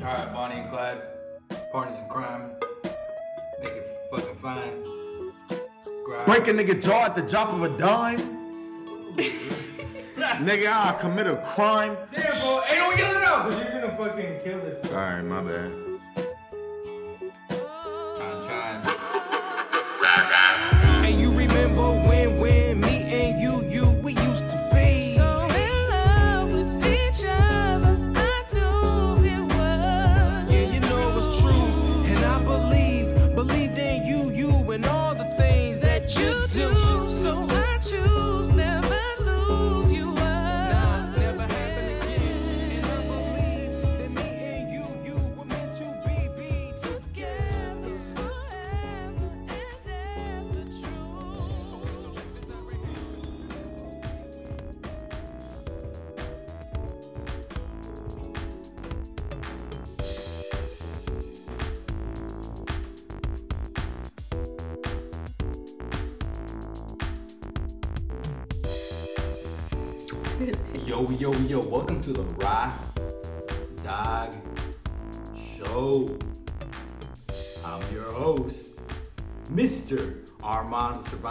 Alright, Bonnie and Clyde, partners in crime. Make it fucking fine. Grind. Break a nigga jaw at the drop of a dime. nigga, I commit a crime. Damn, bro. Hey, don't yell it out, because you're gonna fucking kill this. Alright, my bad.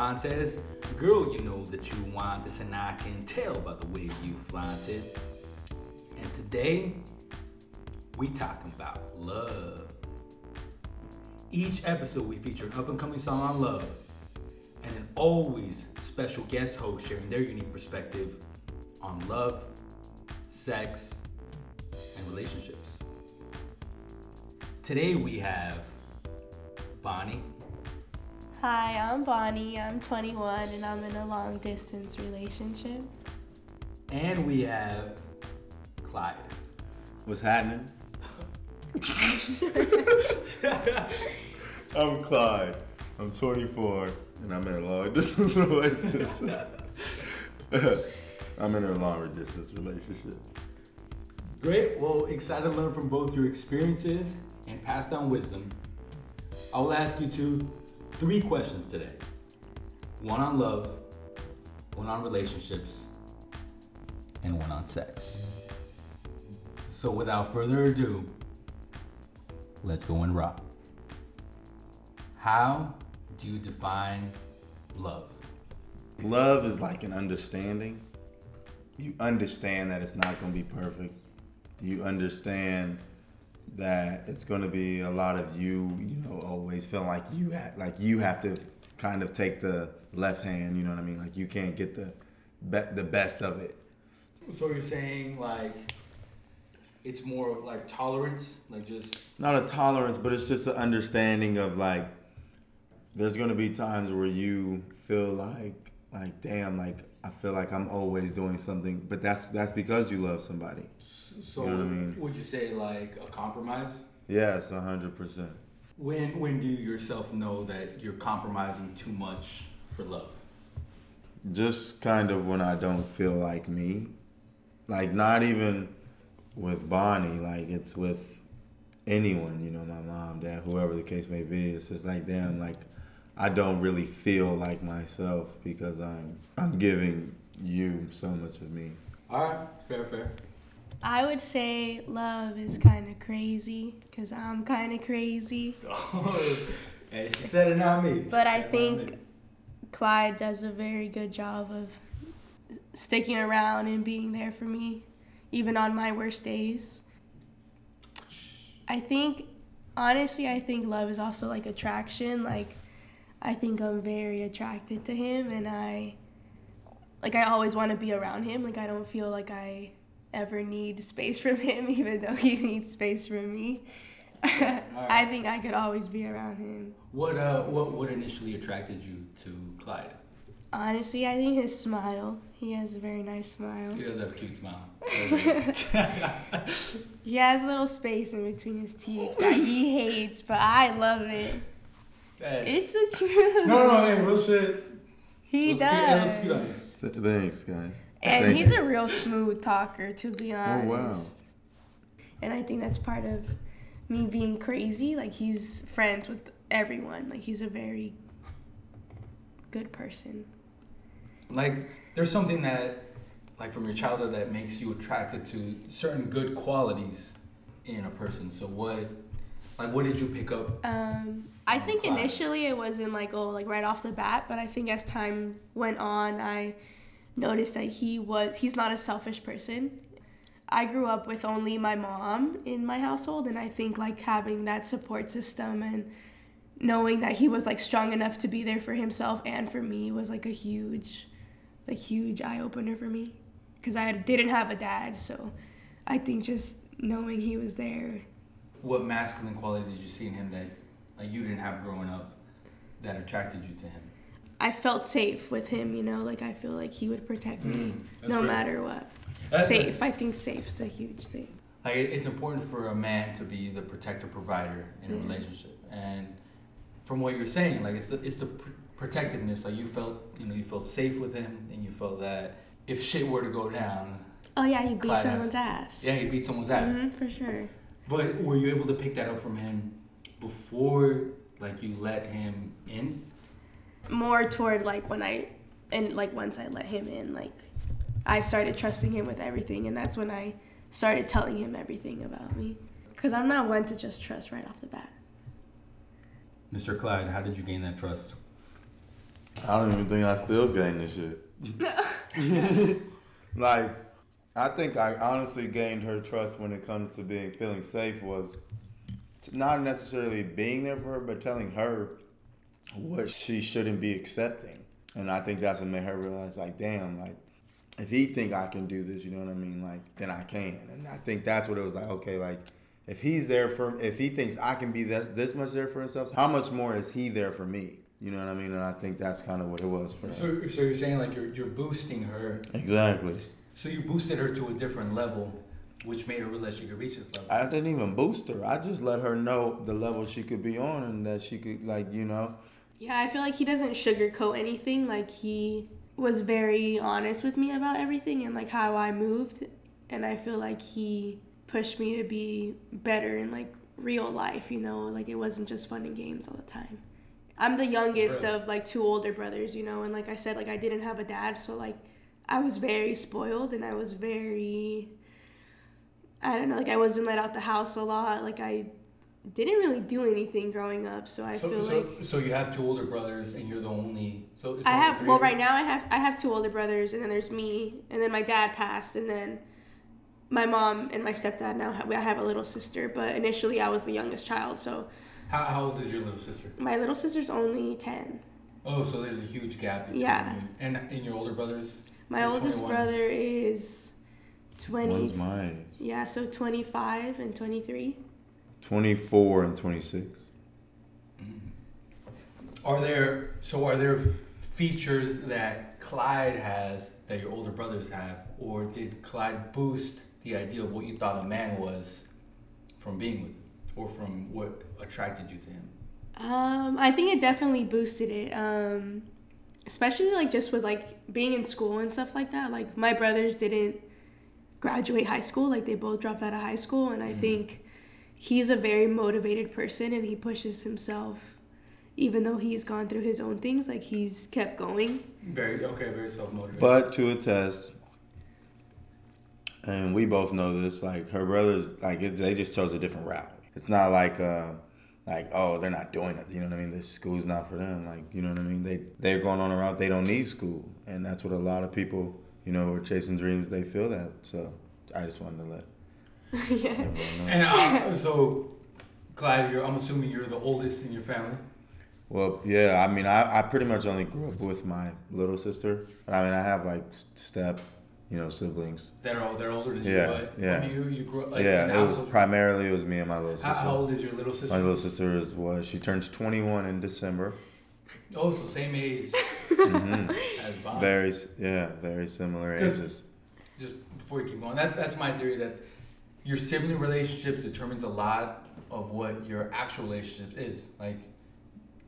Cervantes. Girl, you know that you want this, and I can tell by the way you flaunt it. And today, we talking about love. Each episode, we feature an up and coming song on love, and an always special guest host sharing their unique perspective on love, sex, and relationships. Today we have Bonnie, Hi, I'm Bonnie. I'm 21 and I'm in a long distance relationship. and we have Clyde. What's happening? I'm Clyde. I'm 24 and I'm in a long distance relationship. I'm in a long distance relationship. Great. Well, excited to learn from both your experiences and pass down wisdom. I will ask you two, three questions today. One on love, one on relationships, and one on sex. So without further ado, let's go and rock. How do you define love? Love is like an understanding. You understand that it's not going to be perfect. You understand that it's going to be a lot of you, you know, always feeling like you ha- like you have to kind of take the left hand, you know what I mean? Like you can't get the be- the best of it. So you're saying like it's more of like tolerance, like just Not a tolerance, but it's just an understanding of like there's going to be times where you feel like like damn, like I feel like I'm always doing something, but that's that's because you love somebody. So You know what I mean? would you say like a compromise? Yes, a hundred percent. When when do you yourself know that you're compromising too much for love? Just kind of when I don't feel like me, like not even with Bonnie, like it's with anyone, you know, my mom, dad, whoever the case may be. It's just like damn, like I don't really feel like myself because I'm I'm giving you so much of me. All right, fair, fair. I would say love is kind of crazy because I'm kind of crazy. Oh, hey, she said it, not me. But I think Clyde does a very good job of sticking around and being there for me, even on my worst days. I think, honestly, I think love is also like attraction. Like, I think I'm very attracted to him, and I, like, I always want to be around him. Like, I don't feel like I ever need space from him, even though he needs space from me. I think I could always be around him. what uh what what initially attracted you to Clyde? Honestly, I think his smile. He has a very nice smile. He does have a cute smile. He has a little space in between his teeth that he hates, but I love it. Hey. It's the truth. No, no, no, hey, real shit. he looks good- it looks good on you. does. Thanks, guys. And Thank he's you. a real smooth talker, to be honest. Oh, wow. And I think that's part of me being crazy. Like he's friends with everyone. Like he's a very good person. Like, there's something that, like, from your childhood that makes you attracted to certain good qualities in a person. So what, like, what did you pick up? Um, I think Clyde. initially it wasn't like oh like right off the bat, but I think as time went on, I noticed that he was he's not a selfish person. I grew up with only my mom in my household, and I think like having that support system and knowing that he was like strong enough to be there for himself and for me was like a huge, like huge eye opener for me, because I didn't have a dad, so I think just knowing he was there What masculine qualities did you see in him that, like, you didn't have growing up, that attracted you to him? I felt safe with him, you know, like I feel like he would protect me Mm, no great. matter what. That- safe. I think safe is a huge thing. Like, it's important for a man to be the protector provider in a Yeah. relationship, and from what you're saying, like, it's the it's the pr- protectiveness. Like, you felt, you know, you felt safe with him, and you felt that if shit were to go down, Oh yeah, he beat someone's ass. yeah, he'd beat someone's ass. hmm for sure. But were you able to pick that up from him before, like, you let him in? More toward like when I, and like once I let him in, like I started trusting him with everything, and that's when I started telling him everything about me. Cause I'm not one to just trust right off the bat. Mr. Clyde, how did you gain that trust? I don't even think I still gained this shit. like, I think I honestly gained her trust when it comes to being feeling safe was not necessarily being there for her, but telling her what she shouldn't be accepting. And I think that's what made her realize, like, damn, like, if he think I can do this, you know what I mean, like, then I can. And I think that's what it was like. Okay, like, if he's there for, if he thinks I can be this this much there for himself, how much more is he there for me? You know what I mean? And I think that's kind of what it was for her. So, so you're saying like you're you're boosting her. Exactly. So you boosted her to a different level, which made her realize she could reach this level. I didn't even boost her. I just let her know the level she could be on and that she could, like, you know. Yeah, I feel like he doesn't sugarcoat anything. Like he was very honest with me about everything and like how I moved, and I feel like he pushed me to be better in like real life. You know, like it wasn't just fun and games all the time. I'm the youngest Right. of like two older brothers, you know, and like I said, like I didn't have a dad, so like I was very spoiled and I was very I don't know, like I wasn't let out the house a lot. Like I didn't really do anything growing up, so I so, feel so, like so you have two older brothers, and you're the only. So it's I have well right now I have I have two older brothers and then there's me and then my dad passed and then my mom and my stepdad now have, I have a little sister but initially I was the youngest child so How, how old is your little sister? my little sister's only 10 Oh, so there's a huge gap between Yeah. you and and your older brothers. my oldest 21. brother is 20 One's my age. yeah so 25 and 23 24 and 26. Are there so are there features that Clyde has that your older brothers have, or did Clyde boost the idea of what you thought a man was from being with, him, or from what attracted you to him? Um, I think it definitely boosted it. Um, especially like just with like being in school and stuff like that. Like my brothers didn't graduate high school. Like they both dropped out of high school, and I think he's a very motivated person, and he pushes himself, even though he's gone through his own things. Like he's kept going. Very okay, very self motivated. But to attest, and we both know this, like her brothers, like it, they just chose a different route. It's not like, uh, like oh, they're not doing it. You know what I mean? This school's not for them. Like you know what I mean? They they're going on a route they don't need school, and that's what a lot of people, you know, who are chasing dreams. They feel that. So I just wanted to let yeah. everyone know. and uh, so, Clyde, you're, I'm assuming you're the oldest in your family. Well, yeah, I mean, I, I pretty much only grew up with my little sister, but I mean, I have like step, you know, siblings. That are all they're older than Yeah, you, but yeah. I mean, you you grew up like yeah, it was primarily it was me and my little sister. How, how old is your little sister? My little sister is was she turns 21 in December. Oh, so same age hmm as Bob. Very s- yeah, very similar ages. just before you keep going, that's that's my theory that your sibling relationships determines a lot of what your actual relationships is. Like,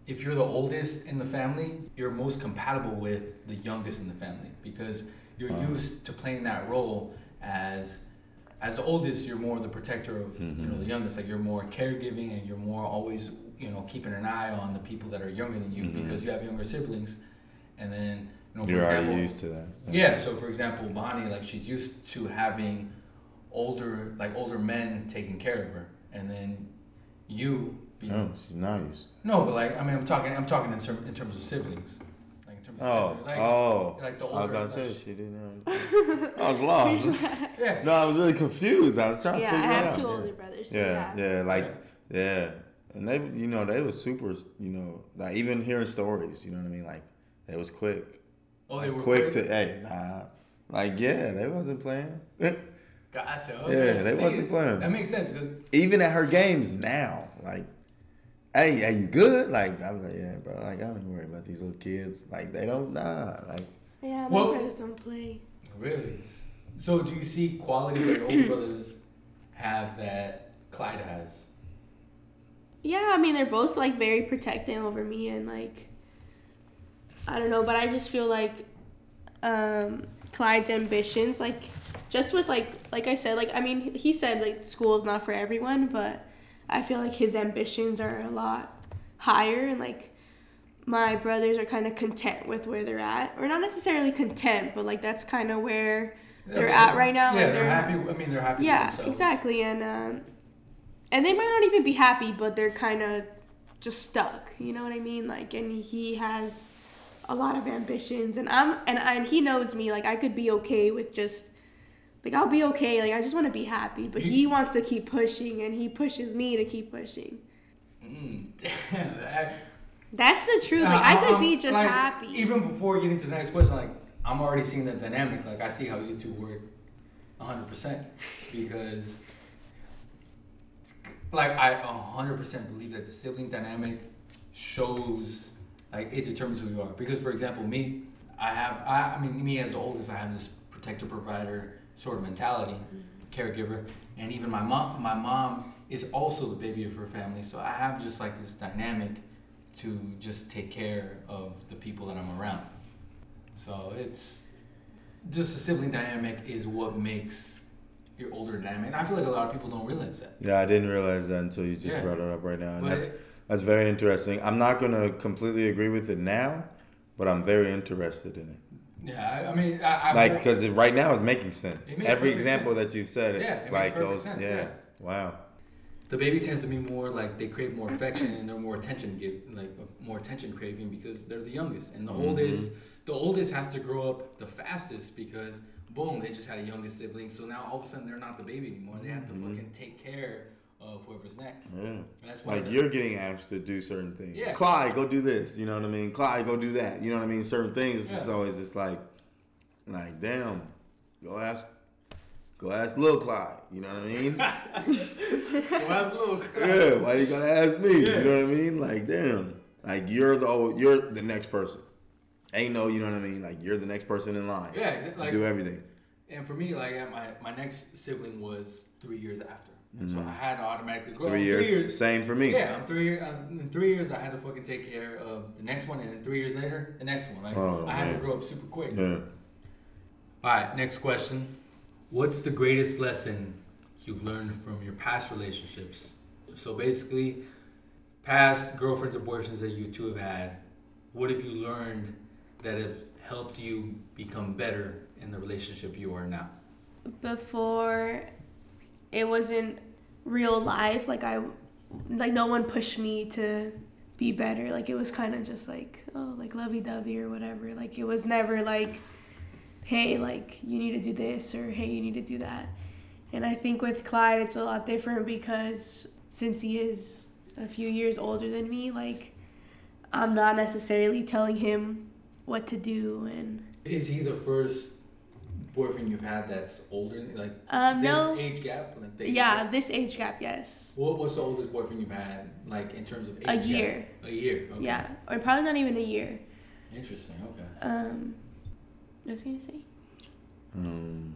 if you're the oldest in the family, you're most compatible with the youngest in the family because you're Wow. used to playing that role as as the oldest. You're more the protector of you know Mhm. the youngest. Like you're more caregiving and you're more always you know keeping an eye on the people that are younger than you Mhm. because you have younger siblings, and then you know for You're example. already used to that. Yeah, so for example, Bonnie, like she's used to having older like older men taking care of her, and then you. Being, No, she's not used. No, but like I mean, I'm talking. I'm talking in, term, in terms of siblings. Like in terms of Oh, siblings. Like, oh. like the I was older. about to say like, she didn't. Have, I was lost. yeah. no, I was really confused. I was trying to Yeah, figure I it have out. two yeah. older brothers. So Yeah, yeah. yeah, like Right. yeah, and they, you know, they were super, you know, like even hearing stories, you know what I mean, like it was quick, Oh, they like, were quick, to, hey, nah, like yeah, they wasn't playing. Gotcha. Yeah, Okay. they See, wasn't playing. That makes sense because even at her games now, like, hey, are you good? Like I was like, yeah, bro, like I don't worry about these little kids, like they don't, nah, like Yeah, my Well- brothers don't play. really. So do you see qualities that your older brothers have that Clyde has? Yeah, I mean they're both like very protective over me and like I don't know, but I just feel like um Clyde's ambitions like just with like like I said like I mean he said like school is not for everyone, but I feel like his ambitions are a lot higher and like my brothers are kind of content with where they're at or not necessarily content, but like that's kind of where they're at right now. Yeah, like, they're happy. I mean, they're happy. yeah, themselves. exactly, and um, and they might not even be happy, but they're kind of just stuck. You know what I mean? Like, and he has a lot of ambitions, and I'm and and he knows me. Like, I could be okay with just like I'll be okay. Like, I just want to be happy, but he wants to keep pushing, and he pushes me to keep pushing. Mm, damn, that- That's the truth. Like, Uh, I could um, be just like, happy. Even before getting to the next question, like I'm already seeing the dynamic. Like I see how you two work, 100 percent, because like I 100 percent believe that the sibling dynamic shows like it determines who you are. Because for example, me, I have I, I mean me as the oldest, I have this protector provider sort of mentality, caregiver, and even my mom. My mom is also the baby of her family, so I have just like this dynamic to just take care of the people that I'm around. So it's just the sibling dynamic is what makes your older dynamic. And I feel like a lot of people don't realize that. Yeah, I didn't realize that until you just Yeah. brought it up right now, and But that's it- that's very interesting. I'm not gonna completely agree with it now, but I'm very interested in it. Yeah, I, mean, I, I like because right now it's making sense. It Every example sense. that you've said, Yeah, it like those, sense, yeah. yeah. Wow. the baby tends to be more like they crave more affection and they're more attention give like more attention craving because they're the youngest and the Mhm. oldest the oldest has to grow up the fastest because boom they just had a youngest sibling so now all of a sudden they're not the baby anymore they have to Mhm. fucking take care Uh, of whoever's next Yeah. and that's why Like the- you're getting asked to do certain things. Yeah. Clyde, go do this. You know what I mean? Clyde, go do that. You know what I mean? Certain things. It's always just like, like damn. Go ask, go ask Lil Clyde. You know what I mean? Well, that's a little yeah. Why you gotta ask me? Yeah. You know what I mean? Like damn. Like you're the old, you're the next person. Ain't no, you know what I mean? Like you're the next person in line yeah to exactly like, do everything. and for me like my my next sibling was three years after and so I had to automatically grow Mm-hmm. Three years, Same for me. Yeah, I'm three. year- In three years, I had to fucking take care of the next one, and then three years later, the next one. Like Oh, I had man. to grow up super quick. Yeah. All right, next question. What's the greatest lesson you've learned from your past relationships? So basically, past girlfriends or boyfriends that you two have had. What have you learned that have helped you become better in the relationship you are now? before it wasn't real life like i like no one pushed me to be better. Like it was kind of just like oh like lovey-dovey or whatever. Like it was never like hey like you need to do this or hey you need to do that. And i think with clyde it's a lot different because since he is a few years older than me like i'm not necessarily telling him what to do and Is he the first boyfriend you've had that's older? Like um this no age gap? Like the age yeah gap? this age gap yes What was the oldest boyfriend you've had, like in terms of age? A gap? year. A year. Okay. Yeah, or probably not even a year. Interesting. Okay. Um, what was I gonna say? Um,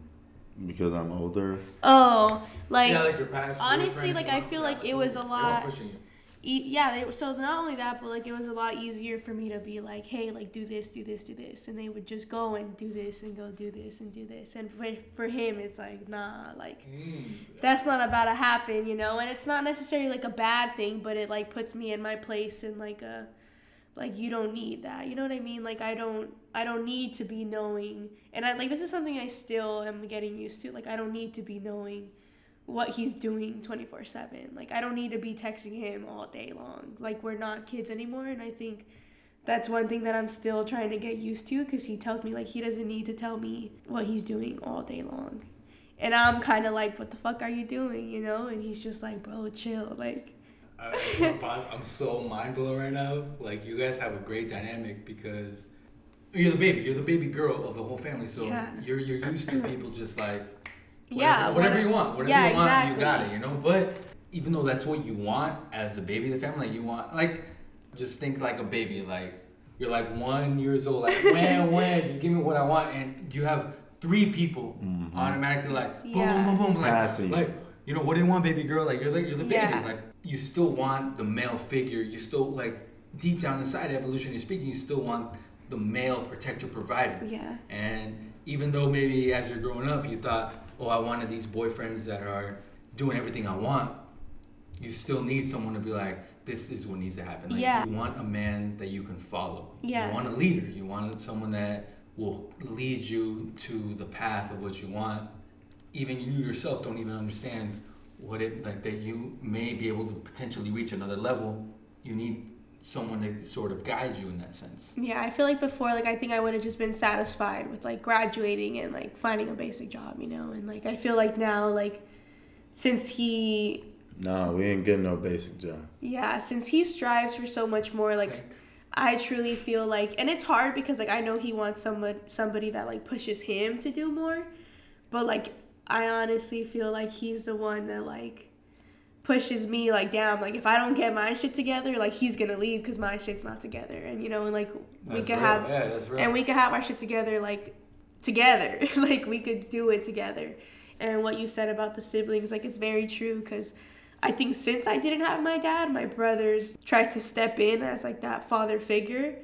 because I'm older. Oh, like, yeah, like your past. honestly, like, I feel like it was a lot- pushing you. E- yeah. They, so not only that, but like it was a lot easier for me to be like, hey, like do this, do this, do this, and they would just go and do this and go do this and do this. And for for him, it's like nah, like Mm. that's not about to happen, you know. And it's not necessarily like a bad thing, but it like puts me in my place and like a like you don't need that you know what i mean like i don't i don't need to be knowing and i like this is something i still am getting used to like i don't need to be knowing what he's doing 24/7 like i don't need to be texting him all day long like we're not kids anymore and i think that's one thing that i'm still trying to get used to because he tells me like he doesn't need to tell me what he's doing all day long and i'm kind of like what the fuck are you doing you know and he's just like bro chill like I, I wanna pause. I'm so mind blown right now. Like you guys have a great dynamic because you're the baby. You're the baby girl of the whole family. So Yeah. you're you're used to people just like Yeah, whatever what- you want, whatever yeah, you want, you got it. You know. But even though that's what you want as the baby of the family, like you want like just think like a baby. Like you're like one years old. Like when when just give me what I want, and you have three people mm-hmm. automatically like boom Yeah. boom boom boom like Passing you. like you know what do you want, baby girl? Like you're like you're the baby. Yeah. Like you still want the male figure. You still like deep down inside, evolutionary speaking, you still want the male protector provider. yeah And even though maybe as you're growing up, you thought, oh, I wanted these boyfriends that are doing everything I want. You still need someone to be like, this is what needs to happen. Like, Yeah. You want a man that you can follow. Yeah. You want a leader. You want someone that will lead you to the path of what you want. Even you yourself don't even understand what it like that you may be able to potentially reach another level. You need someone to sort of guide you in that sense. Yeah, I feel like before, like I think I would have just been satisfied with like graduating and like finding a basic job, you know. And like I feel like now, like since he, No, we ain't getting no basic job. yeah, since he strives for so much more, like I truly feel like, and it's hard because like I know he wants somebody somebody that like pushes him to do more, but like I honestly feel like he's the one that like pushes me like down. Like if I don't get my shit together, like he's gonna leave because my shit's not together, and you know, and like we That's could real. have yeah, that's real. and we could have our shit together like together like we could do it together and what you said about the siblings like it's very true because i think since i didn't have my dad my brothers tried to step in as like that father figure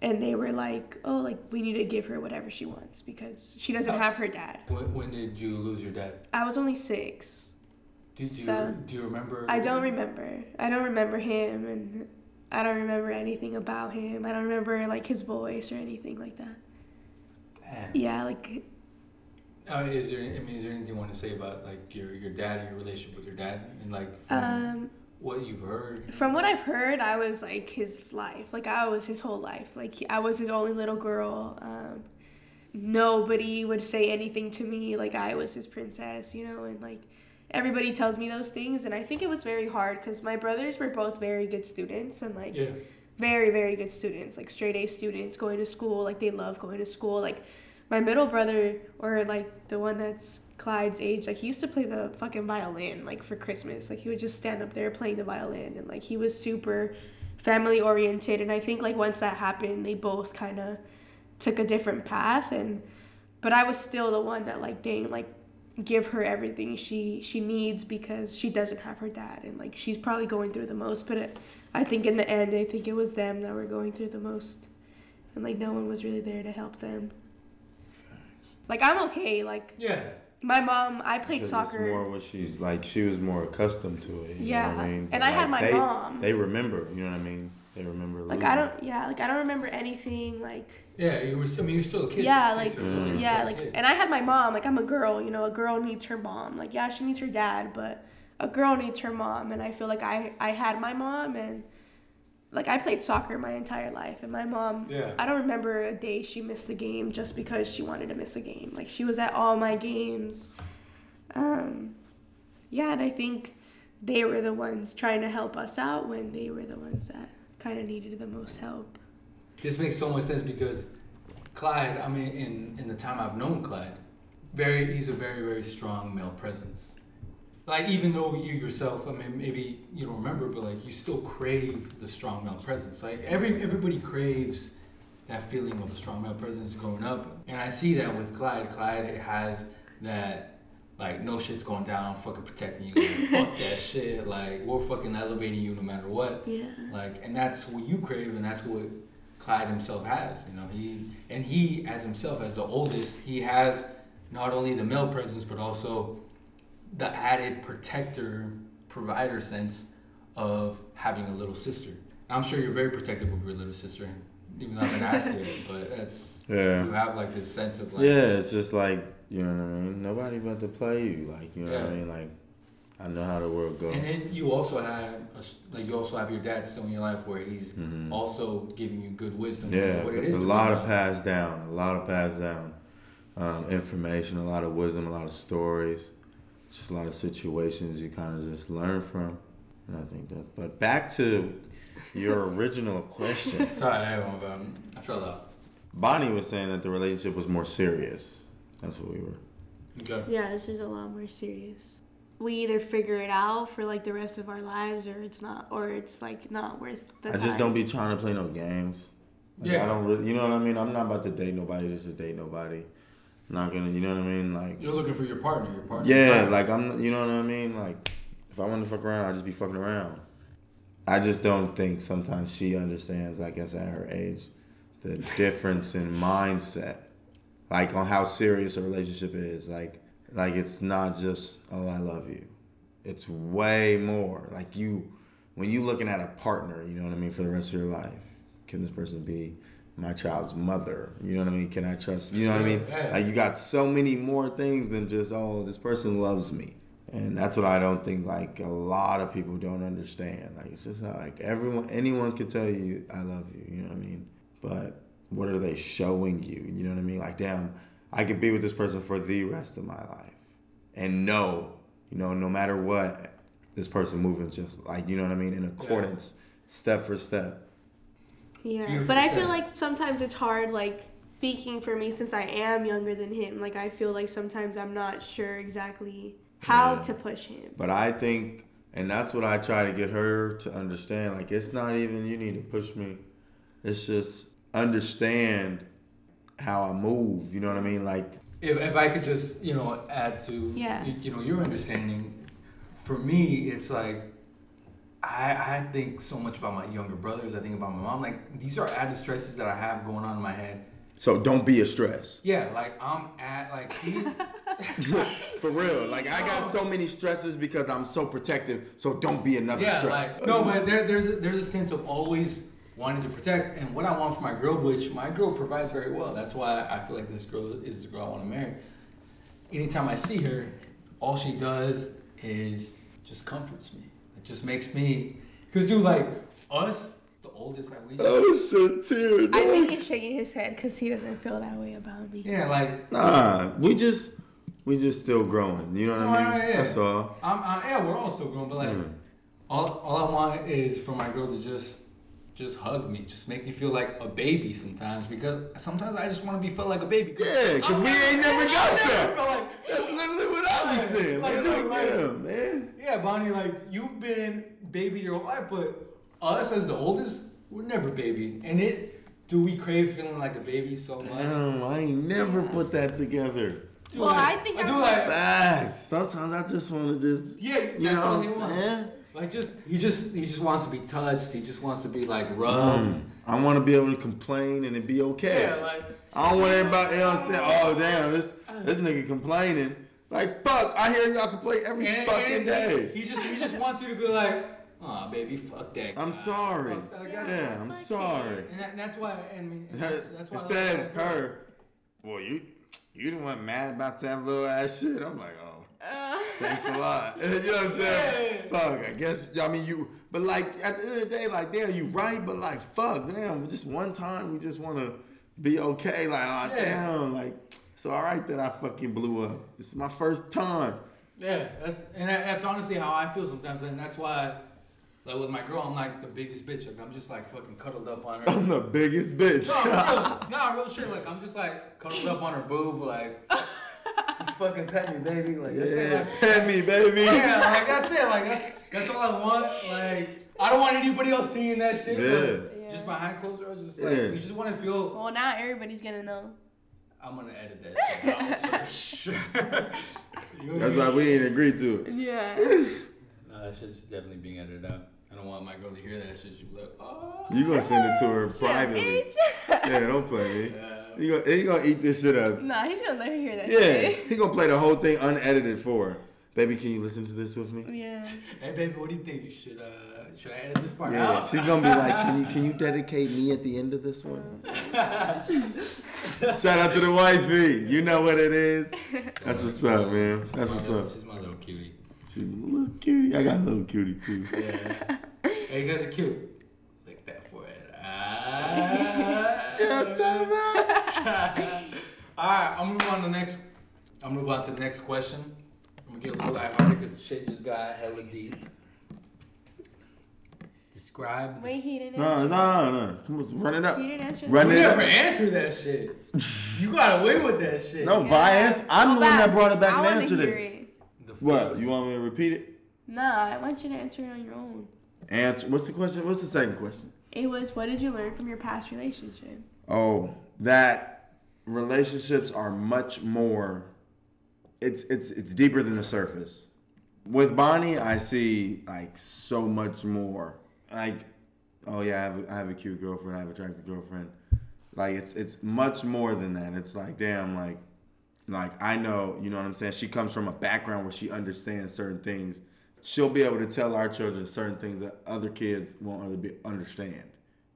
and they were like oh like we need to give her whatever she wants because she doesn't have her dad When, when did you lose your dad? i was only six Did you So- do you remember? i don't remember i don't remember him and i don't remember anything about him i don't remember like his voice or anything like that Damn. yeah like Uh, is there? I mean, is there anything you want to say about like your your dad and your relationship with your dad and like um what you've heard? From what I've heard, I was like his life. Like I was his whole life. Like I was his only little girl. Um, nobody would say anything to me. Like I was his princess, you know. And like everybody tells me those things, and I think it was very hard because my brothers were both very good students and like Yeah. very very good students, like straight A students, going to school. Like they love going to school. Like my middle brother, or like the one that's Clyde's age, like he used to play the fucking violin, like for Christmas. Like he would just stand up there playing the violin, and like he was super family oriented. And I think like once that happened, they both kind of took a different path. And but I was still the one that like dang like give her everything she she needs because she doesn't have her dad and like she's probably going through the most but it, i think in the end i think it was them that were going through the most and like no one was really there to help them like i'm okay like Yeah. my mom i played Because soccer It's more what she's like. She was more accustomed to it. You Yeah, know what I mean? and I had my they, mom. They remember. You know what I mean? They remember. like losing. i don't yeah like i don't remember anything like Yeah. You were. I mean, you're still a kid. yeah like or yeah like and i had my mom like i'm a girl you know a girl needs her mom like yeah she needs her dad but a girl needs her mom and i feel like i i had my mom and like i played soccer my entire life and my mom Yeah. i don't remember a day she missed a game just because she wanted to miss a game like she was at all my games um yeah and i think they were the ones trying to help us out when they were the ones that kind of needed the most help This makes so much sense because Clyde, I mean, in, in the time I've known Clyde, very he's a very, very strong male presence. Like even though you yourself, I mean, maybe you don't remember, but like you still crave the strong male presence. Like every everybody craves that feeling of a strong male presence growing up, and I see that with Clyde. Clyde has that. Like no shit's going down. I'm fucking protecting you. Like, fuck that shit. Like we're fucking elevating you no matter what. yeah Like, and that's what you crave, and that's what Clyde himself has. You know, he and he as himself as the oldest, he has not only the male presence but also the added protector, provider sense of having a little sister. And I'm sure you're very protective of your little sister, even though I've been asking you. But that's Yeah. you have like this sense of like Yeah, it's just like you know what I mean. Nobody about to play you, like you know what I mean. Like I know how the world goes. And then you also have a like you also have your dad still in your life where he's Mhm. also giving you good wisdom. Yeah, what it a is be lot of passed down, a lot of passed down um, information, a lot of wisdom, a lot of stories, just a lot of situations you kind of just learn from, and I think that. But back to your original question, Sorry, I, um, I fell out. Bonnie was saying that the relationship was more serious. That's what we were. Okay. Yeah, this is a lot more serious. We either figure it out for like the rest of our lives, or it's not, or it's like not worth the I time. just don't be trying to play no games. Like, Yeah. I don't really, you know what I mean. I'm not about to date nobody just to date nobody. not gonna, you know what I mean. Like You're looking for your partner. Your partner. Yeah, like I'm, you know what I mean. Like, if I want to fuck around, I just be fucking around. I just don't think sometimes she understands. I guess at her age, the difference in mindset, like on how serious a relationship is. Like, like it's not just oh I love you, it's way more. Like you, when you looking at a partner, you know what I mean for the rest of your life. Can this person be my child's mother? You know what I mean? Can I trust? You know what I mean? Like you got so many more things than just oh this person loves me and that's what i don't think like a lot of people don't understand like it's just like everyone anyone could tell you i love you you know what i mean but what are they showing you you know what i mean like damn i could be with this person for the rest of my life and know you know no matter what this person moving just like you know what i mean in accordance step for step Yeah, Beautifully but I said. feel like sometimes it's hard, like speaking for me since I am younger than him. Like I feel like sometimes I'm not sure exactly how Yeah. to push him. But I think, and that's what I try to get her to understand. Like, it's not even you need to push me. It's just understand how I move. You know what I mean? Like, If, if I could just, you know, add to, Yeah. you, you know, your understanding, for me, it's like, I, I think so much about my younger brothers. I think about my mom. Like, these are added stresses that I have going on in my head. so don't be a stress. Yeah, like, I'm at, like, For real. Like, I got so many stresses because I'm so protective. So don't be another yeah, stress. like, no, but there, there's, a, there's a sense of always wanting to protect. And what I want for my girl, which my girl provides very well. That's why I feel like this girl is the girl I want to marry. Anytime I see her, all she does is just comforts me. It just makes me, cause dude, like us, the oldest that we. Oh, so tear, I think he's shaking his head because he doesn't feel that way about me. Yeah, like Nah, we just, we just still growing. You know what I Oh, mean? yeah, yeah. That's all. I'm, I, yeah, we're all still growing, but like, Mm. all, all I want is for my girl to just, just hug me, just make me feel like a baby sometimes, because sometimes I just want to be felt like a baby. Yeah, because we ain't never got I never that. like, That's literally what I was saying. Like, Like, like, like- yeah, man. yeah, Bonnie, like you've been baby your whole life, but us as the oldest, we're never baby, and it. Do we crave feeling like a baby so much? Damn, I ain't never put that together. Dude, Well, like- I think I I do was- like. Facts. Sometimes I just want to just, Yeah, you that's know all what I'm wants. saying? Like just he just he just wants to be touched. He just wants to be like rubbed. Um, I want to be able to complain and it be okay. Yeah, like I don't want everybody, you know what I'm saying? Oh, damn, this this nigga complaining. Like, fuck, I hear y'all complain every and, fucking and day. He just he just wants you to be like, oh baby, fuck that. I'm sorry. Fuck that guy." Yeah, I'm sorry. And that, that's why I mean and that's, that's why Instead, like- her, well, you you the one mad about that little ass shit. I'm like, oh. Thanks a lot. you know what I'm saying? Yeah. Fuck, I guess, I mean, you, but like, at the end of the day, like, damn, you right, but like, fuck, damn, just one time, we just want to be okay. Like, oh, Yeah. damn, like, it's all right that I fucking blew up. This is my first time. Yeah, that's and that's honestly how I feel sometimes, and that's why, like with my girl, I'm like the biggest bitch. Like I'm just like fucking cuddled up on her. I'm the biggest bitch. No, real, no, real shit. Like I'm just like cuddled up on her boob, like just fucking pet me, baby. Like that's it. yeah, Like, pet me, baby. yeah, like that's it. Like that's that's all I want. Like I don't want anybody else seeing that shit. but Yeah. Just behind closed doors, just like Yeah. you just want to feel. Well, now everybody's gonna know. I'm gonna edit that shit out for sure. That's why we ain't agreed to it. Yeah. No, that shit's definitely being edited out. I don't want my girl to hear that shit. She'll like, oh. You gonna send it to her privately. Yeah, don't play me. Yeah. He gonna, he gonna eat this shit up. nah, he's gonna let her hear that Yeah, shit. he gonna play the whole thing unedited for her. Baby, can you listen to this with me? Yeah. Hey baby, what do you think? You should uh should I edit this part Yeah, out? she's gonna be like, can you can you dedicate me at the end of this one? Shout out to the wifey. You know what it is. That's what's up, man. That's what's up. She's my little cutie. She's a little cutie. I got a little cutie too. Yeah. hey, you guys are cute. Lick that forehead. Ah. All right, I'm gonna move on to the next. I'm gonna move on to the next question. I'm gonna get a little lighthearted because shit just got hella deep. Describe. the- Wait, he didn't No, answer. no, no. Come on, run it up. He didn't answer. Run You it never up. answer that shit. You got away with that shit. No, but I answer. I'm Go the one that brought it back I and answered hear it. The What? You want me to repeat it? No, I want you to answer it on your own. Answer. What's the question? What's the second question? It was, what did you learn from your past relationship? Oh, that relationships are much more. It's it's it's deeper than the surface. With Bonnie, I see like so much more. Like, oh yeah, I have have a cute girlfriend. I have a attractive girlfriend. Like it's it's much more than that. It's like damn, like like I know, you know what I'm saying. She comes from a background where she understands certain things. She'll be able to tell our children certain things that other kids won't understand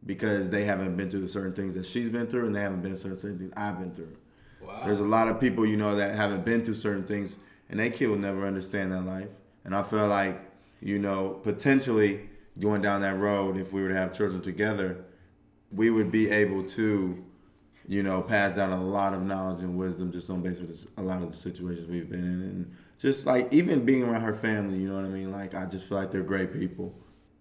because they haven't been through the certain things that she's been through and they haven't been through certain things I've been through. Wow. There's a lot of people you know that haven't been through certain things and they kid will never understand that life. And I feel like, you know, potentially going down that road, if we were to have children together, we would be able to, you know, pass down a lot of knowledge and wisdom just on basis of a lot of the situations we've been in. And just like even being around her family, you know what I mean? Like I just feel like they're great people.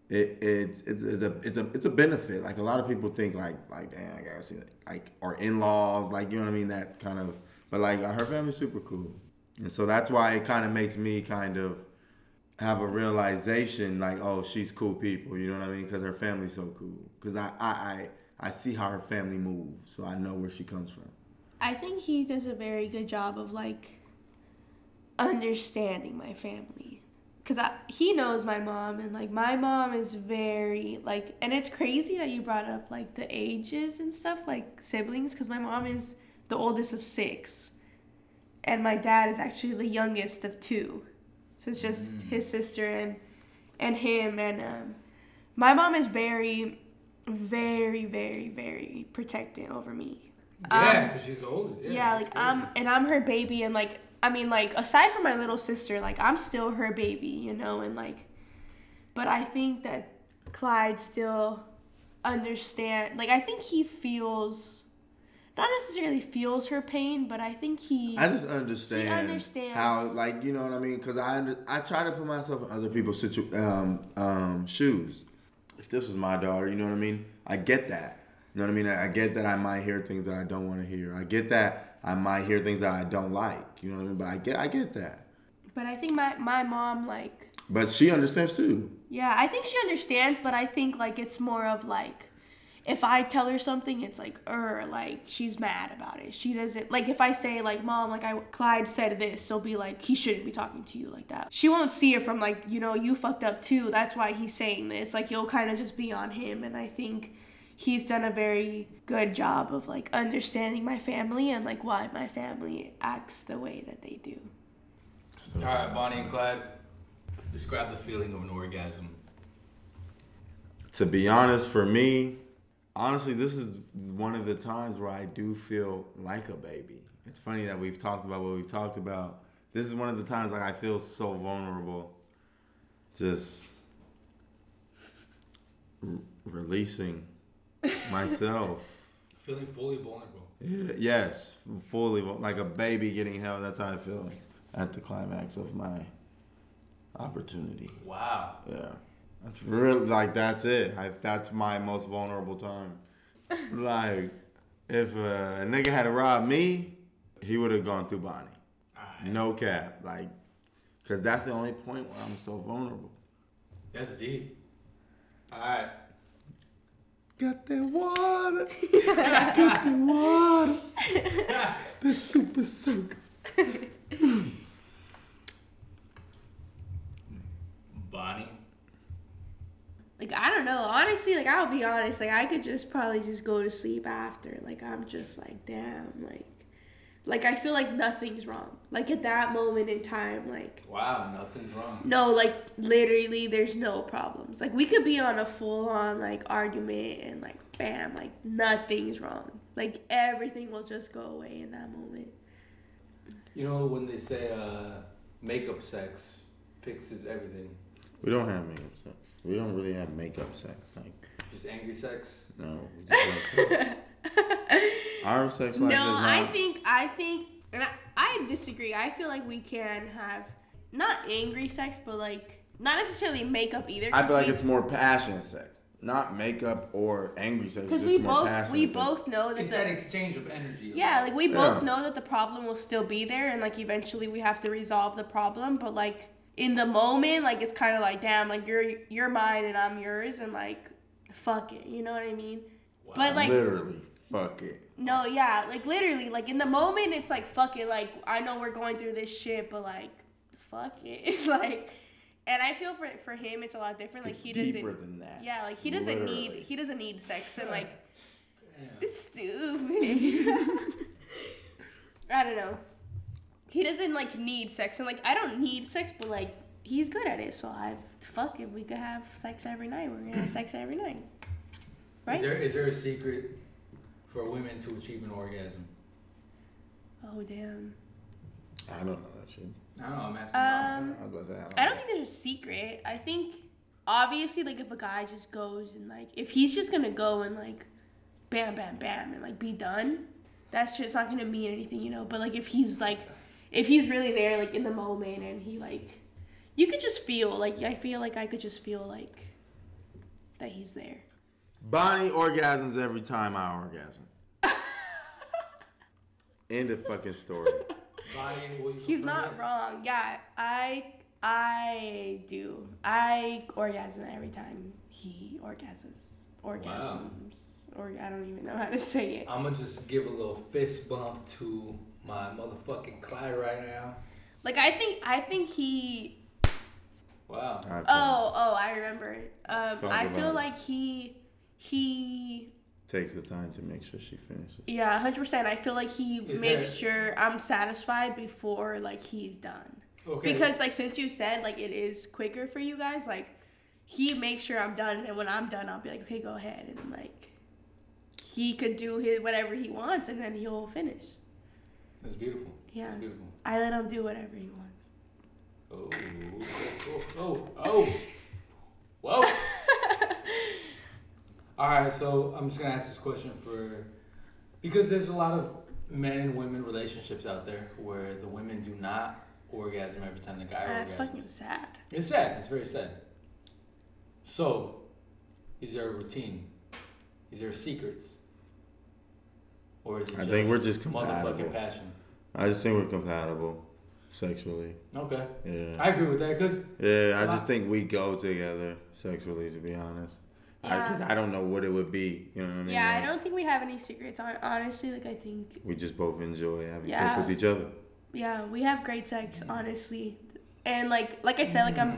It, it's it's it's a it's a it's a benefit. Like a lot of people think like like damn I gotta see like our in laws like you know what I mean that kind of but like uh, her family's super cool and so that's why it kind of makes me kind of have a realization like oh she's cool people you know what I mean because her family's so cool because I, I I I see how her family moves so I know where she comes from. I think he does a very good job of like understanding my family. Cause I, he knows my mom and like my mom is very like and it's crazy that you brought up like the ages and stuff like siblings because my mom is the oldest of six and my dad is actually the youngest of two so it's just his sister and and him and um, my mom is very very very very protective over me Yeah, because she's the oldest. Yeah, yeah, like. I'm and I'm her baby and like I mean like aside from my little sister, like I'm still her baby, you know, and like but I think that Clyde still understand like I think he feels not necessarily feels her pain, but I think he I just understand understands. how, like, you know what I mean? Because I under, I try to put myself in other people's situ- um, um, shoes. If this was my daughter, you know what I mean? I get that. You know what I mean? I, I get that I might hear things that I don't want to hear. I get that I might hear things that I don't like. You know what I mean? But I get I get that. but I think my my mom like But she understands too. Yeah, I think she understands, but I think like it's more of like if I tell her something, it's like er, like she's mad about it. She doesn't like if I say like mom, like I Clyde said this, she'll be like he shouldn't be talking to you like that. She won't see it from like you know you fucked up too. That's why he's saying this. Like you'll kind of just be on him, and I think he's done a very good job of like understanding my family and like why my family acts the way that they do. All right, Bonnie and Clyde, describe the feeling of an orgasm. To be honest, for me, honestly, this is one of the times where I do feel like a baby. It's funny that we've talked about what we've talked about. This is one of the times like I feel so vulnerable. Just releasing myself. Feeling fully vulnerable. Yeah, yes, fully like a baby getting held. That's how I feel at the climax of my opportunity. Wow. Yeah. That's really like that's it. I, that's my most vulnerable time. like, if a nigga had robbed me, he would have gone through Bonnie. Alright. No cap. Like, cause that's the only point where I'm so vulnerable. That's deep. All right. Got that water. Got the water. the super soak. Bonnie. Like I don't know. Honestly, like I'll be honest, like I could just probably just go to sleep after. Like I'm just like damn, like Like I feel like nothing's wrong. Like at that moment in time, like Wow, nothing's wrong. no, like literally there's no problems. Like we could be on a full on like argument and like bam, like nothing's wrong. Like everything will just go away in that moment. You know when they say uh, makeup sex fixes everything, We don't have makeup sex. We don't really have makeup sex. Like, just angry sex. no. We just have sex. Our sex life no, is I think I think and I, I disagree. I feel like we can have not angry sex, but like not necessarily makeup either. I feel like we- it's more passion sex, not makeup or angry sex. because we more both we sex. both know that It's the, that exchange of energy. Yeah, like we both Yeah. know that the problem will still be there and like eventually we have to resolve the problem, but like in the moment, like it's kind of like damn, like you're you're mine and I'm yours and like fuck it, you know what I mean? But like literally, fuck it. No, yeah, like literally, like in the moment it's like fuck it, like I know we're going through this shit, but like fuck it. like and I feel for for him it's a lot different. Like It's he doesn't Deeper than that. Yeah, like he doesn't Literally. need he doesn't need sex and like Damn. stupid. I don't know. He doesn't like need sex, and like I don't need sex, but like he's good at it. So I fuck if we could have sex every night, we're gonna have sex every night, right? Is there is there a secret for women to achieve an orgasm? oh damn. I don't know that shit. I don't know. I'm asking. Um, I was about to say, I don't, I don't think there's a secret. I think obviously like if a guy just goes and like if he's just gonna go and like bam bam bam and like be done, that's just not gonna mean anything, you know. But like if he's like if he's really there like in the moment and he like you could just feel like I feel like I could just feel like that he's there. Bonnie orgasms every time I orgasm. End of fucking story. Bonnie, He's not this? wrong. Yeah, I I do. I orgasm every time he orgasms. Orgasms. Or I don't even know how to say it. I'm gonna just give a little fist bump to my motherfucking Clyde right now. Like I think I think he Wow. Oh, oh, I remember. Um, I about feel it. like he he Takes the time to make sure she finishes. yeah, 100%. I feel like he Is makes sure I'm satisfied before like he's done. Okay. Because like since you said like it is quicker for you guys, like he makes sure I'm done, and when I'm done, I'll be like, okay, go ahead, and like he could do his whatever he wants, and then he'll finish. That's beautiful. Yeah. That's beautiful. I let him do whatever he wants. Oh, oh, oh, oh, whoa. All right, so I'm just gonna ask this question for because there's a lot of men and women relationships out there where the women do not orgasm every time the guy That's orgasms. fucking sad. It's sad. It's very sad. So, is there a routine? Is there secrets? Or is it I just think we're just compatible. motherfucking passion? I just think we're compatible sexually. Okay, Yeah. I agree with that because yeah, I just think we go together sexually, to be honest. Because Yeah. I, don't know what it would be. You know what I mean? Yeah, I don't think we have any secrets. hon- Honestly, like I think We just both enjoy having Yeah. sex with each other. yeah, we have great sex, honestly. And like like I said, like I'm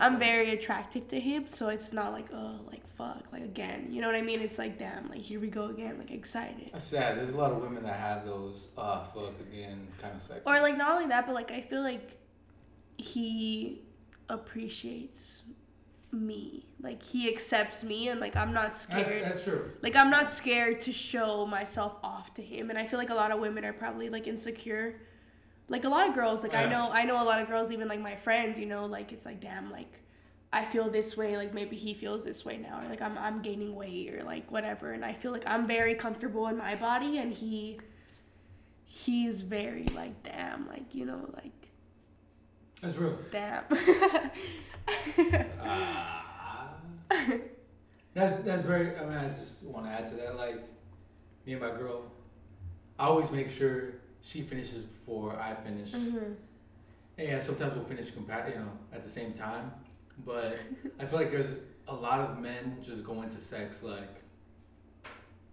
I'm very attracted to him, so it's not like oh like fuck like again. You know what I mean? It's like damn, like here we go again, like excited. that's sad. There's a lot of women that have those ah fuck again kind of sex. Or like not only that, but like I feel like he appreciates me. Like he accepts me and like I'm not scared. that's true. like I'm not scared to show myself off to him and I feel like a lot of women are probably like insecure. Like a lot of girls, like I know I know a lot of girls even like my friends, you know, like it's like damn like I feel this way, like maybe he feels this way now, or like I'm I'm gaining weight or like whatever and I feel like I'm very comfortable in my body and he he's very like damn, like you know, like That's real. damn. Ah. that's that's very. I mean, I just want to add to that. Like me and my girl, I always make sure she finishes before I finish. Mhm. And yeah, sometimes we'll finish compa- you know, at the same time. But I feel like there's a lot of men just go into sex like,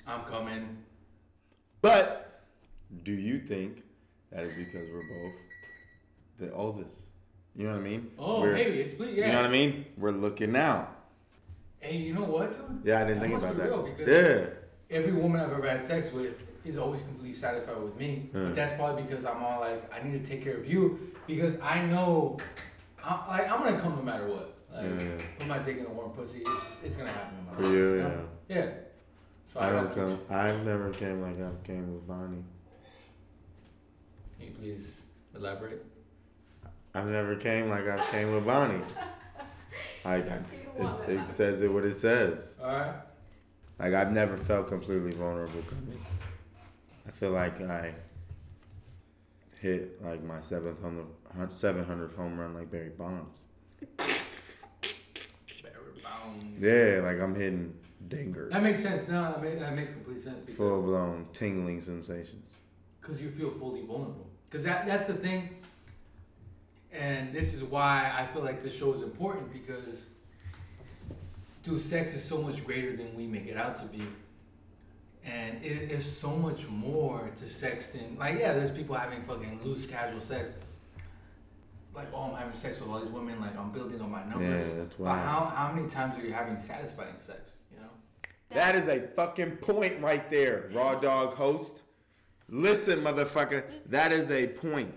I'm coming. But do you think that is because we're both the oldest? You know what I mean? Oh, We're- maybe it's please, yeah. You know what I mean? We're looking out. Hey, you know what, dude? Yeah, I didn't That think about that. yeah. Every woman I've ever had sex with, is always completely satisfied with me. Yeah. But that's probably because I'm all like, I need to take care of you because I know, I'm, like, I'm gonna come no matter what. Like, Yeah. put my dick in a warm pussy. It's just, it's gonna happen. No matter For you, yeah. Yeah. So I don't gotta- come. I've never came like I came with Bonnie. Can you please elaborate? I've never came like I came with Bonnie. Like that's, it, it says it what it says. All right. Like I've never felt completely vulnerable coming. I feel like I hit like my seventh hundred seven hundredth home run like Barry Bonds. Barry Bones. Yeah, like I'm hitting dingers, That makes sense. No, that, makes, that makes complete sense because full blown tingling sensations. because you feel fully vulnerable. Because that that's the thing, and this is why I feel like this show is important because, dude, sex is so much greater than we make it out to be, and it is so much more to sex than like yeah, there's people having fucking loose casual sex. Like oh, I'm having sex with all these women. Like I'm building on my numbers. Yeah, that's why. But how how many times are you having satisfying sex? You know. That is a fucking point right there, raw dog host. Listen, motherfucker, that is a point.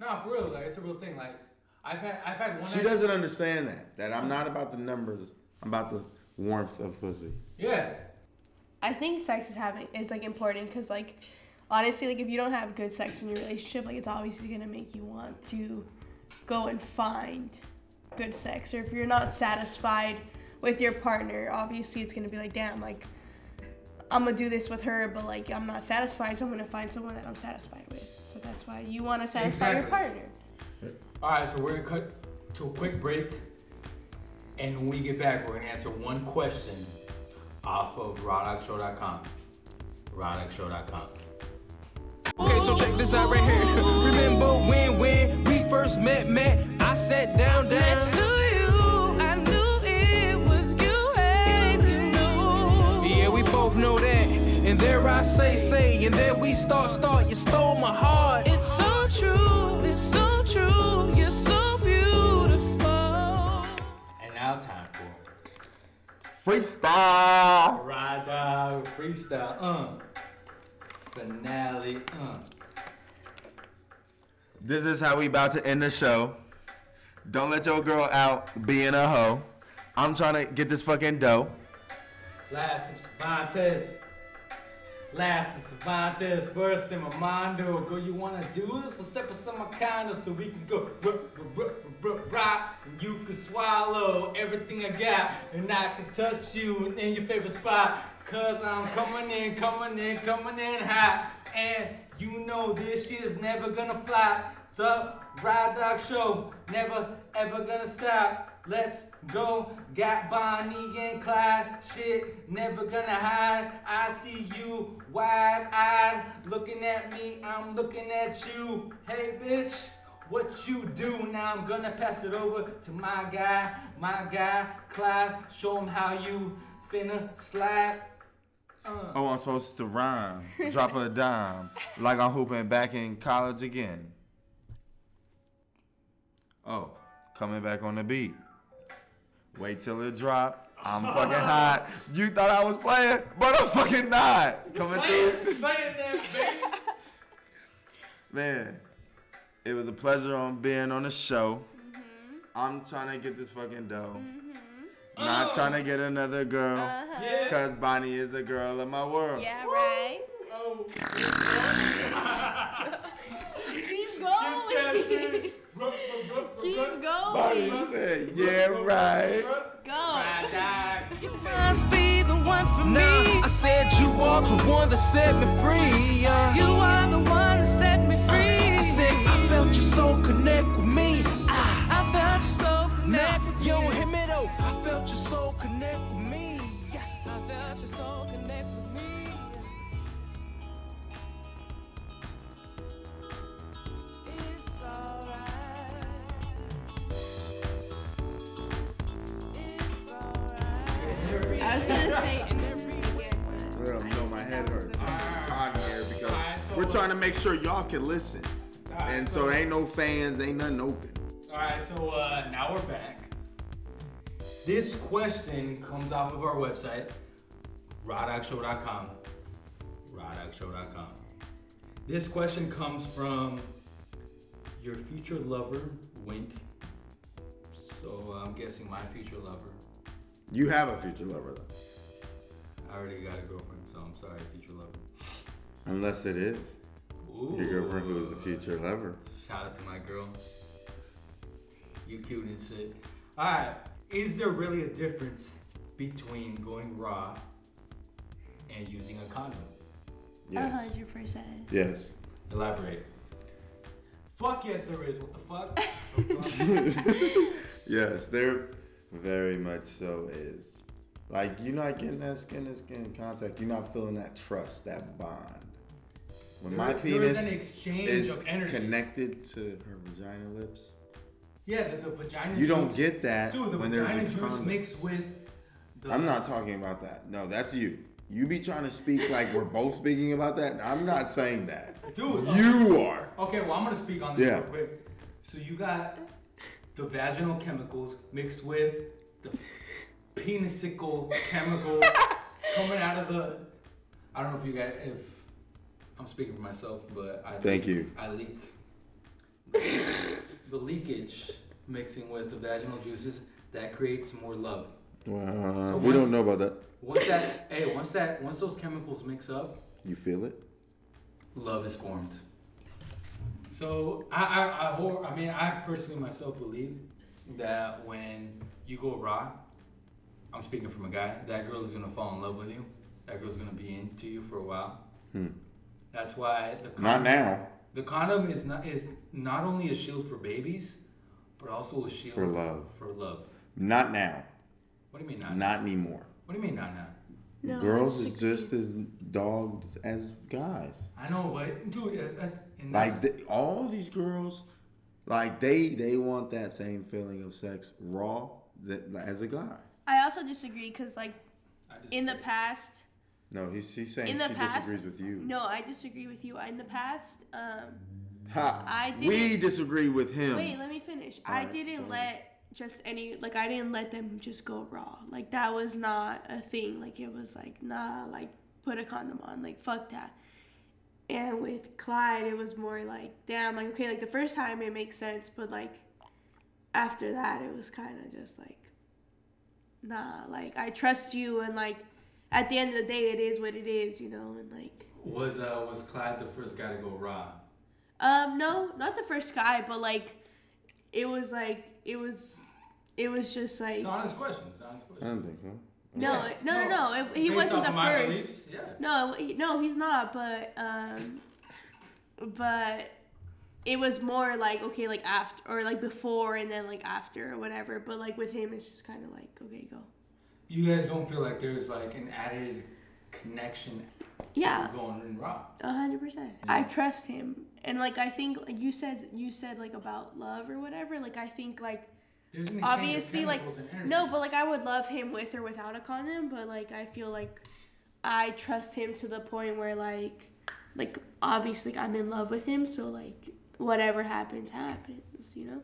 No, for real. Like it's a real thing. Like I've had I've had one. She night- doesn't understand that. That I'm not about the numbers. I'm about the warmth of pussy. Yeah. I think sex is having is like important because like honestly like if you don't have good sex in your relationship like it's obviously gonna make you want to go and find good sex or if you're not satisfied with your partner obviously it's gonna be like damn like I'm gonna do this with her but like I'm not satisfied so I'm gonna find someone that I'm satisfied with so that's why you want to satisfy your Exactly. partner. All right, so we're gonna cut to a quick break, and when we get back, we're gonna answer one question off of RawDogShow.com. RawDogShow.com. Okay, so check this out right here. Remember when when we first met, met? I sat down, down. Next to you, I knew it was you, and you knew. Yeah, we both know that. And there I say, say, and there we start, start. You stole my heart. It's so true, it's so true, you're so beautiful. And now time for Freestyle. Raw Dog Freestyle. Uh. Finale. Uh. This is how we about to end the show. Don't let your girl out being a hoe. I'm trying to get this fucking dough. Last of Cervantes. Last of Cervantes. First in my mind, go, you wanna do this? Well, step aside my condo so we can go rock. And you can swallow everything I got, and I can touch you in your favorite spot. Cause I'm coming in, coming in, coming in hot. And you know this shit is never gonna fly. So, Raw Dog Show, never ever gonna stop. Let's go, got Bonnie and Clyde. Shit, never gonna hide. I see you wide eyed, looking at me. I'm looking at you. Hey, bitch, what you do? Now I'm gonna pass it over to my guy, my guy, Clyde. Show him how you finna slide. Uh. Oh, I'm supposed to rhyme. Drop a dime. Like I'm hooping back in college again. Oh, coming back on the beat. Wait till it drop. I'm fucking hot. You thought I was playing, but I'm fucking not. Coming through. Man, it was a pleasure on being on the show. I'm trying to get this fucking dough. Not trying to get another girl. Uh-huh. Cause Bonnie is the girl of my world. Yeah, right. Oh, Keep going. Keep going. Bonnie said, yeah, right. You must be the one for Nah, me. I said you are the one that set me free. Yeah. You are the one that set me free. I said I felt your soul connect with me. I felt you so Now, connect with yo, you. hear me though. I felt your soul connect with me. Yes. I felt you so connect with me. Girl, no, my head hurts. I'm here because we're trying to make sure y'all can listen. Alright, And so- so there ain't no fans, ain't nothing open. All right, so uh, now we're back. This question comes off of our website, roddockshow.com. rawdogshow.com. This question comes from your future lover, Wink. So I'm guessing my future lover. You have a future lover though. I already got a girlfriend, so I'm sorry, future lover. Unless it is Ooh. your girlfriend who is a future lover. Shout out to my girl. You cute and shit. Alright, is there really a difference between going raw and using a condom? A Yes. hundred percent. Yes. Elaborate. Fuck yes, there is. What the fuck? Yes, there very much so is. Like you're not getting that skin to skin contact. You're not feeling that trust, that bond. When my There- there is penis an exchange is of energy. connected to her vagina lips, yeah, the, the vagina. you don't get that Dude, the when there's vagina juice condom. mixed with. The, I'm not talking about that. No, that's you. You be trying to speak like we're both speaking about that. I'm not saying that. Dude, You are. Okay, well, I'm gonna speak on this Yeah. real quick. So you got the vaginal chemicals mixed with the penisical chemicals coming out of the. I don't know if you guys, if I'm speaking for myself, but I Thank leak- you. I leak the leakage mixing with the vaginal juices that creates more love. Well, So we don't know about that. Once that, hey, once that, once those chemicals mix up, You feel it? love is formed. So I, I, I, hor- I mean, I personally myself believe that when you go raw, I'm speaking from a guy. That girl is gonna fall in love with you. That girl's gonna be into you for a while. Hmm. That's why the Not condom, now. the condom is not is not only a shield for babies, but also a shield For love. For love. Not now. What do you mean not? Not anymore. What do you mean not now? No, Girls I is just as dogs as guys. I know, but dude, that's, that's, and Like the, all these girls, like they they want that same feeling of sex raw that as a guy. I also disagree because like I just- in the past, No, he's she's saying in the she past, disagrees with you. no, I disagree with you. In the past, um, ha, I we didn't- disagree with him. Wait, let me finish. I Alright, didn't sorry. let just any like I didn't let them just go raw. Like that was not a thing. Like it was like nah, like put a condom on. Like fuck that. And with Clyde, it was more like damn, like okay, like the first time it makes sense, but like after that, it was kind of just like nah, like I trust you, and like at the end of the day, it is what it is, you know, and like. Was uh was Clyde the first guy to go raw? Um, no, not the first guy, but like, it was like it was, it was just like It's an honest question. It's an honest I don't think so. No, Yeah. no, no, no. It, he Based wasn't the my first. beliefs, Yeah. No, he, no, he's not. But um, but it was more like okay, like after or like before and then like after or whatever. But like with him, it's just kind of like okay, go. You guys don't feel like there's like an added connection to Yeah. going in raw. A hundred percent. I trust him, and like I think like you said, you said like about love or whatever. Like I think like There's an obviously like and no but like i would love him with or without a condom but like i feel like i trust him to the point where like like obviously like, i'm in love with him so like whatever happens happens you know?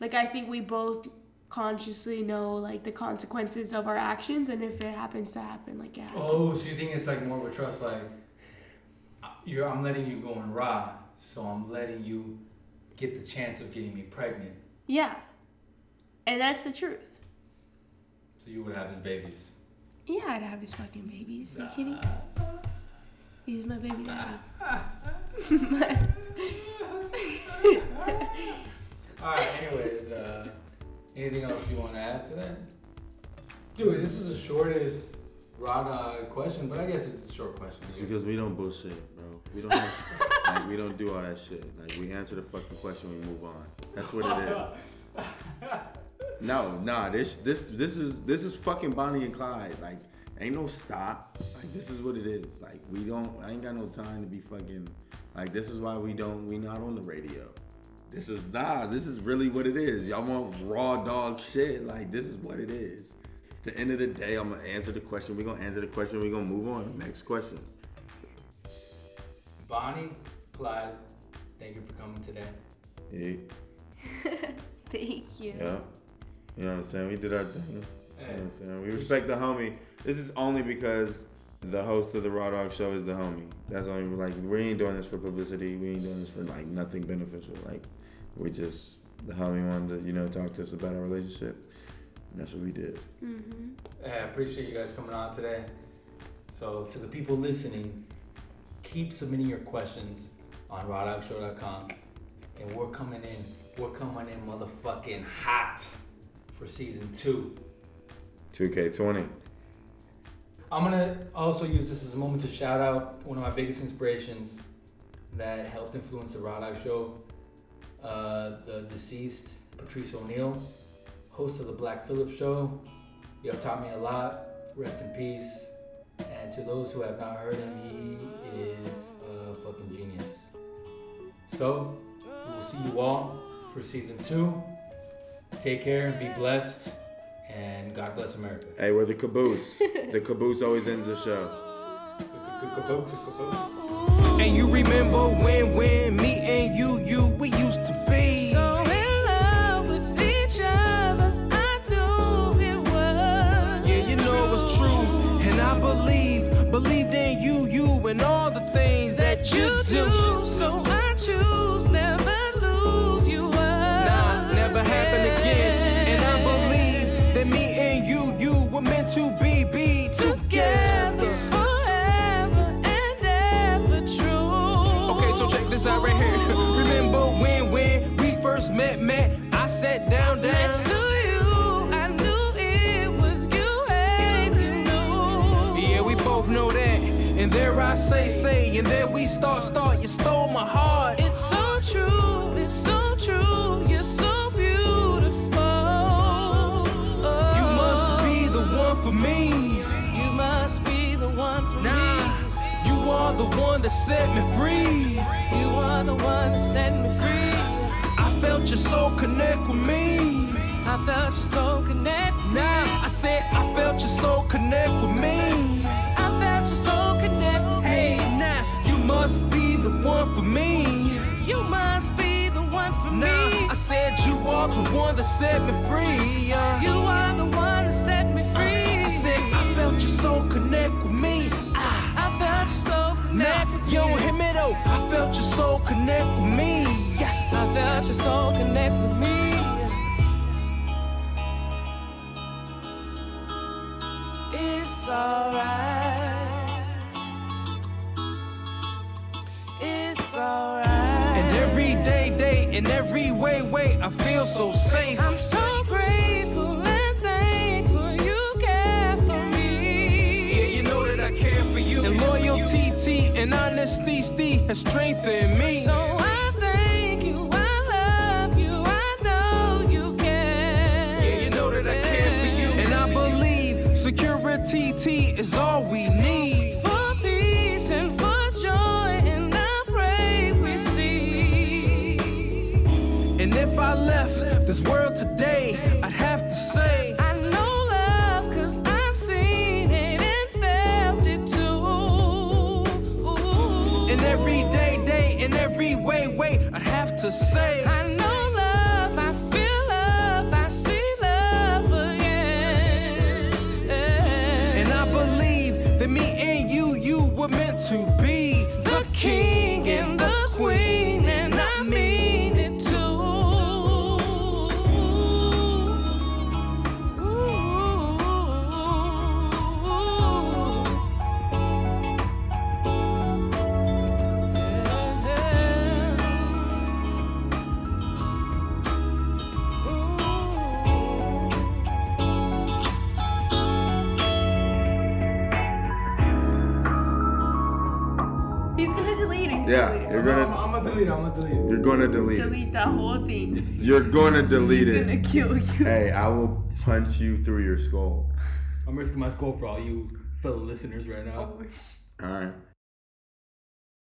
Like i think we both consciously know like the consequences of our actions and if it happens to happen like yeah Oh, so you think it's like more of a trust? Like, you're, I'm letting you go in raw, so I'm letting you get the chance of getting me pregnant, yeah and that's the truth so you would have his babies. yeah i'd have his fucking babies are you kidding he's my baby daddy All right. Anyways, uh, anything else you want to add to that? Dude, this is the shortest raw dog question, but I guess it's a short question. Because we don't bullshit, bro. We don't have, like we don't do all that shit. Like we answer the fucking question, we move on. That's what it is. No, nah, this this this is this is fucking Bonnie and Clyde. Like, ain't no stop. Like this is what it is. Like we don't I ain't got no time to be fucking like this is why we don't we not on the radio. This is nah, this is really what it is. Y'all want raw dog shit. Like this is what it is. At the end of the day, I'm gonna answer the question. We're gonna answer the question, we're gonna move on. Next question. Bonnie, Clyde, thank you for coming today. Yeah. thank you Yeah. You know what I'm saying? We did our thing. You know what I'm saying? We respect the homie. This is only because The host of the Raw Dog Show is the homie. That's only like we ain't doing this for publicity. We ain't doing this for like nothing beneficial. Like we just the homie wanted to you know talk to us about our relationship. And that's what we did. Mm-hmm. I appreciate you guys coming on today. So, to the people listening, keep submitting your questions on rawdogshow.com. And we're coming in, we're coming in motherfucking hot for season two. 2K20. I'm gonna also use this as a moment to shout out one of my biggest inspirations that helped influence the Raw Dog Show. Uh, the deceased Patrice O'Neal, host of the Black Phillip Show. You have taught me a lot. Rest in peace. And to those who have not heard him, he is a fucking genius. So, we will see you all for season two. Take care and be blessed. And God bless America. Hey, we're the caboose. the caboose always ends the show. Caboose, caboose. And you remember when, when me and you, you, we used to be. So in love with each other, I knew it was. Yeah, you know it was true. And I believe, believed in you, you, and all the things that you You do. do, so I choose there I say, say, and there we start, start. You stole my heart. It's so true, it's so true. You're so beautiful. You must be the one for me. You must be the one for Nah, me. you are the one that set me free. You are the one that set me free. I felt your soul connect with me. I felt your soul connect with me. Now I said I felt your soul connect with me. One for me. You must be the one for Now me. I said you are the one that set me free. yeah. You are the one that set me uh, free. I said I felt your soul connect with me. Ah. I felt your soul connect Now with you me. don't hear me though. I felt your soul connect with me. Yes. I felt your soul connect with me. It's alright. In every way, way, I feel so safe. I'm so grateful and thankful you care for me. Yeah, you know that I care for you. And loyalty, T, and honesty, Steve, has strengthened me. So I thank you, I love you, I know you care. Yeah, you know that I care for you. And I believe security, T, is all we need. I left this world today, I'd have to say, I know love, cause I've seen it and felt it too. in every day, day, in every way, way, I'd have to say, it. I'm gonna delete it. you're gonna delete it. delete that whole thing. You're gonna delete He's gonna it. kill you. Hey, I will punch you through your skull. I'm risking my skull for all you fellow listeners right now. Oh, sh- All right.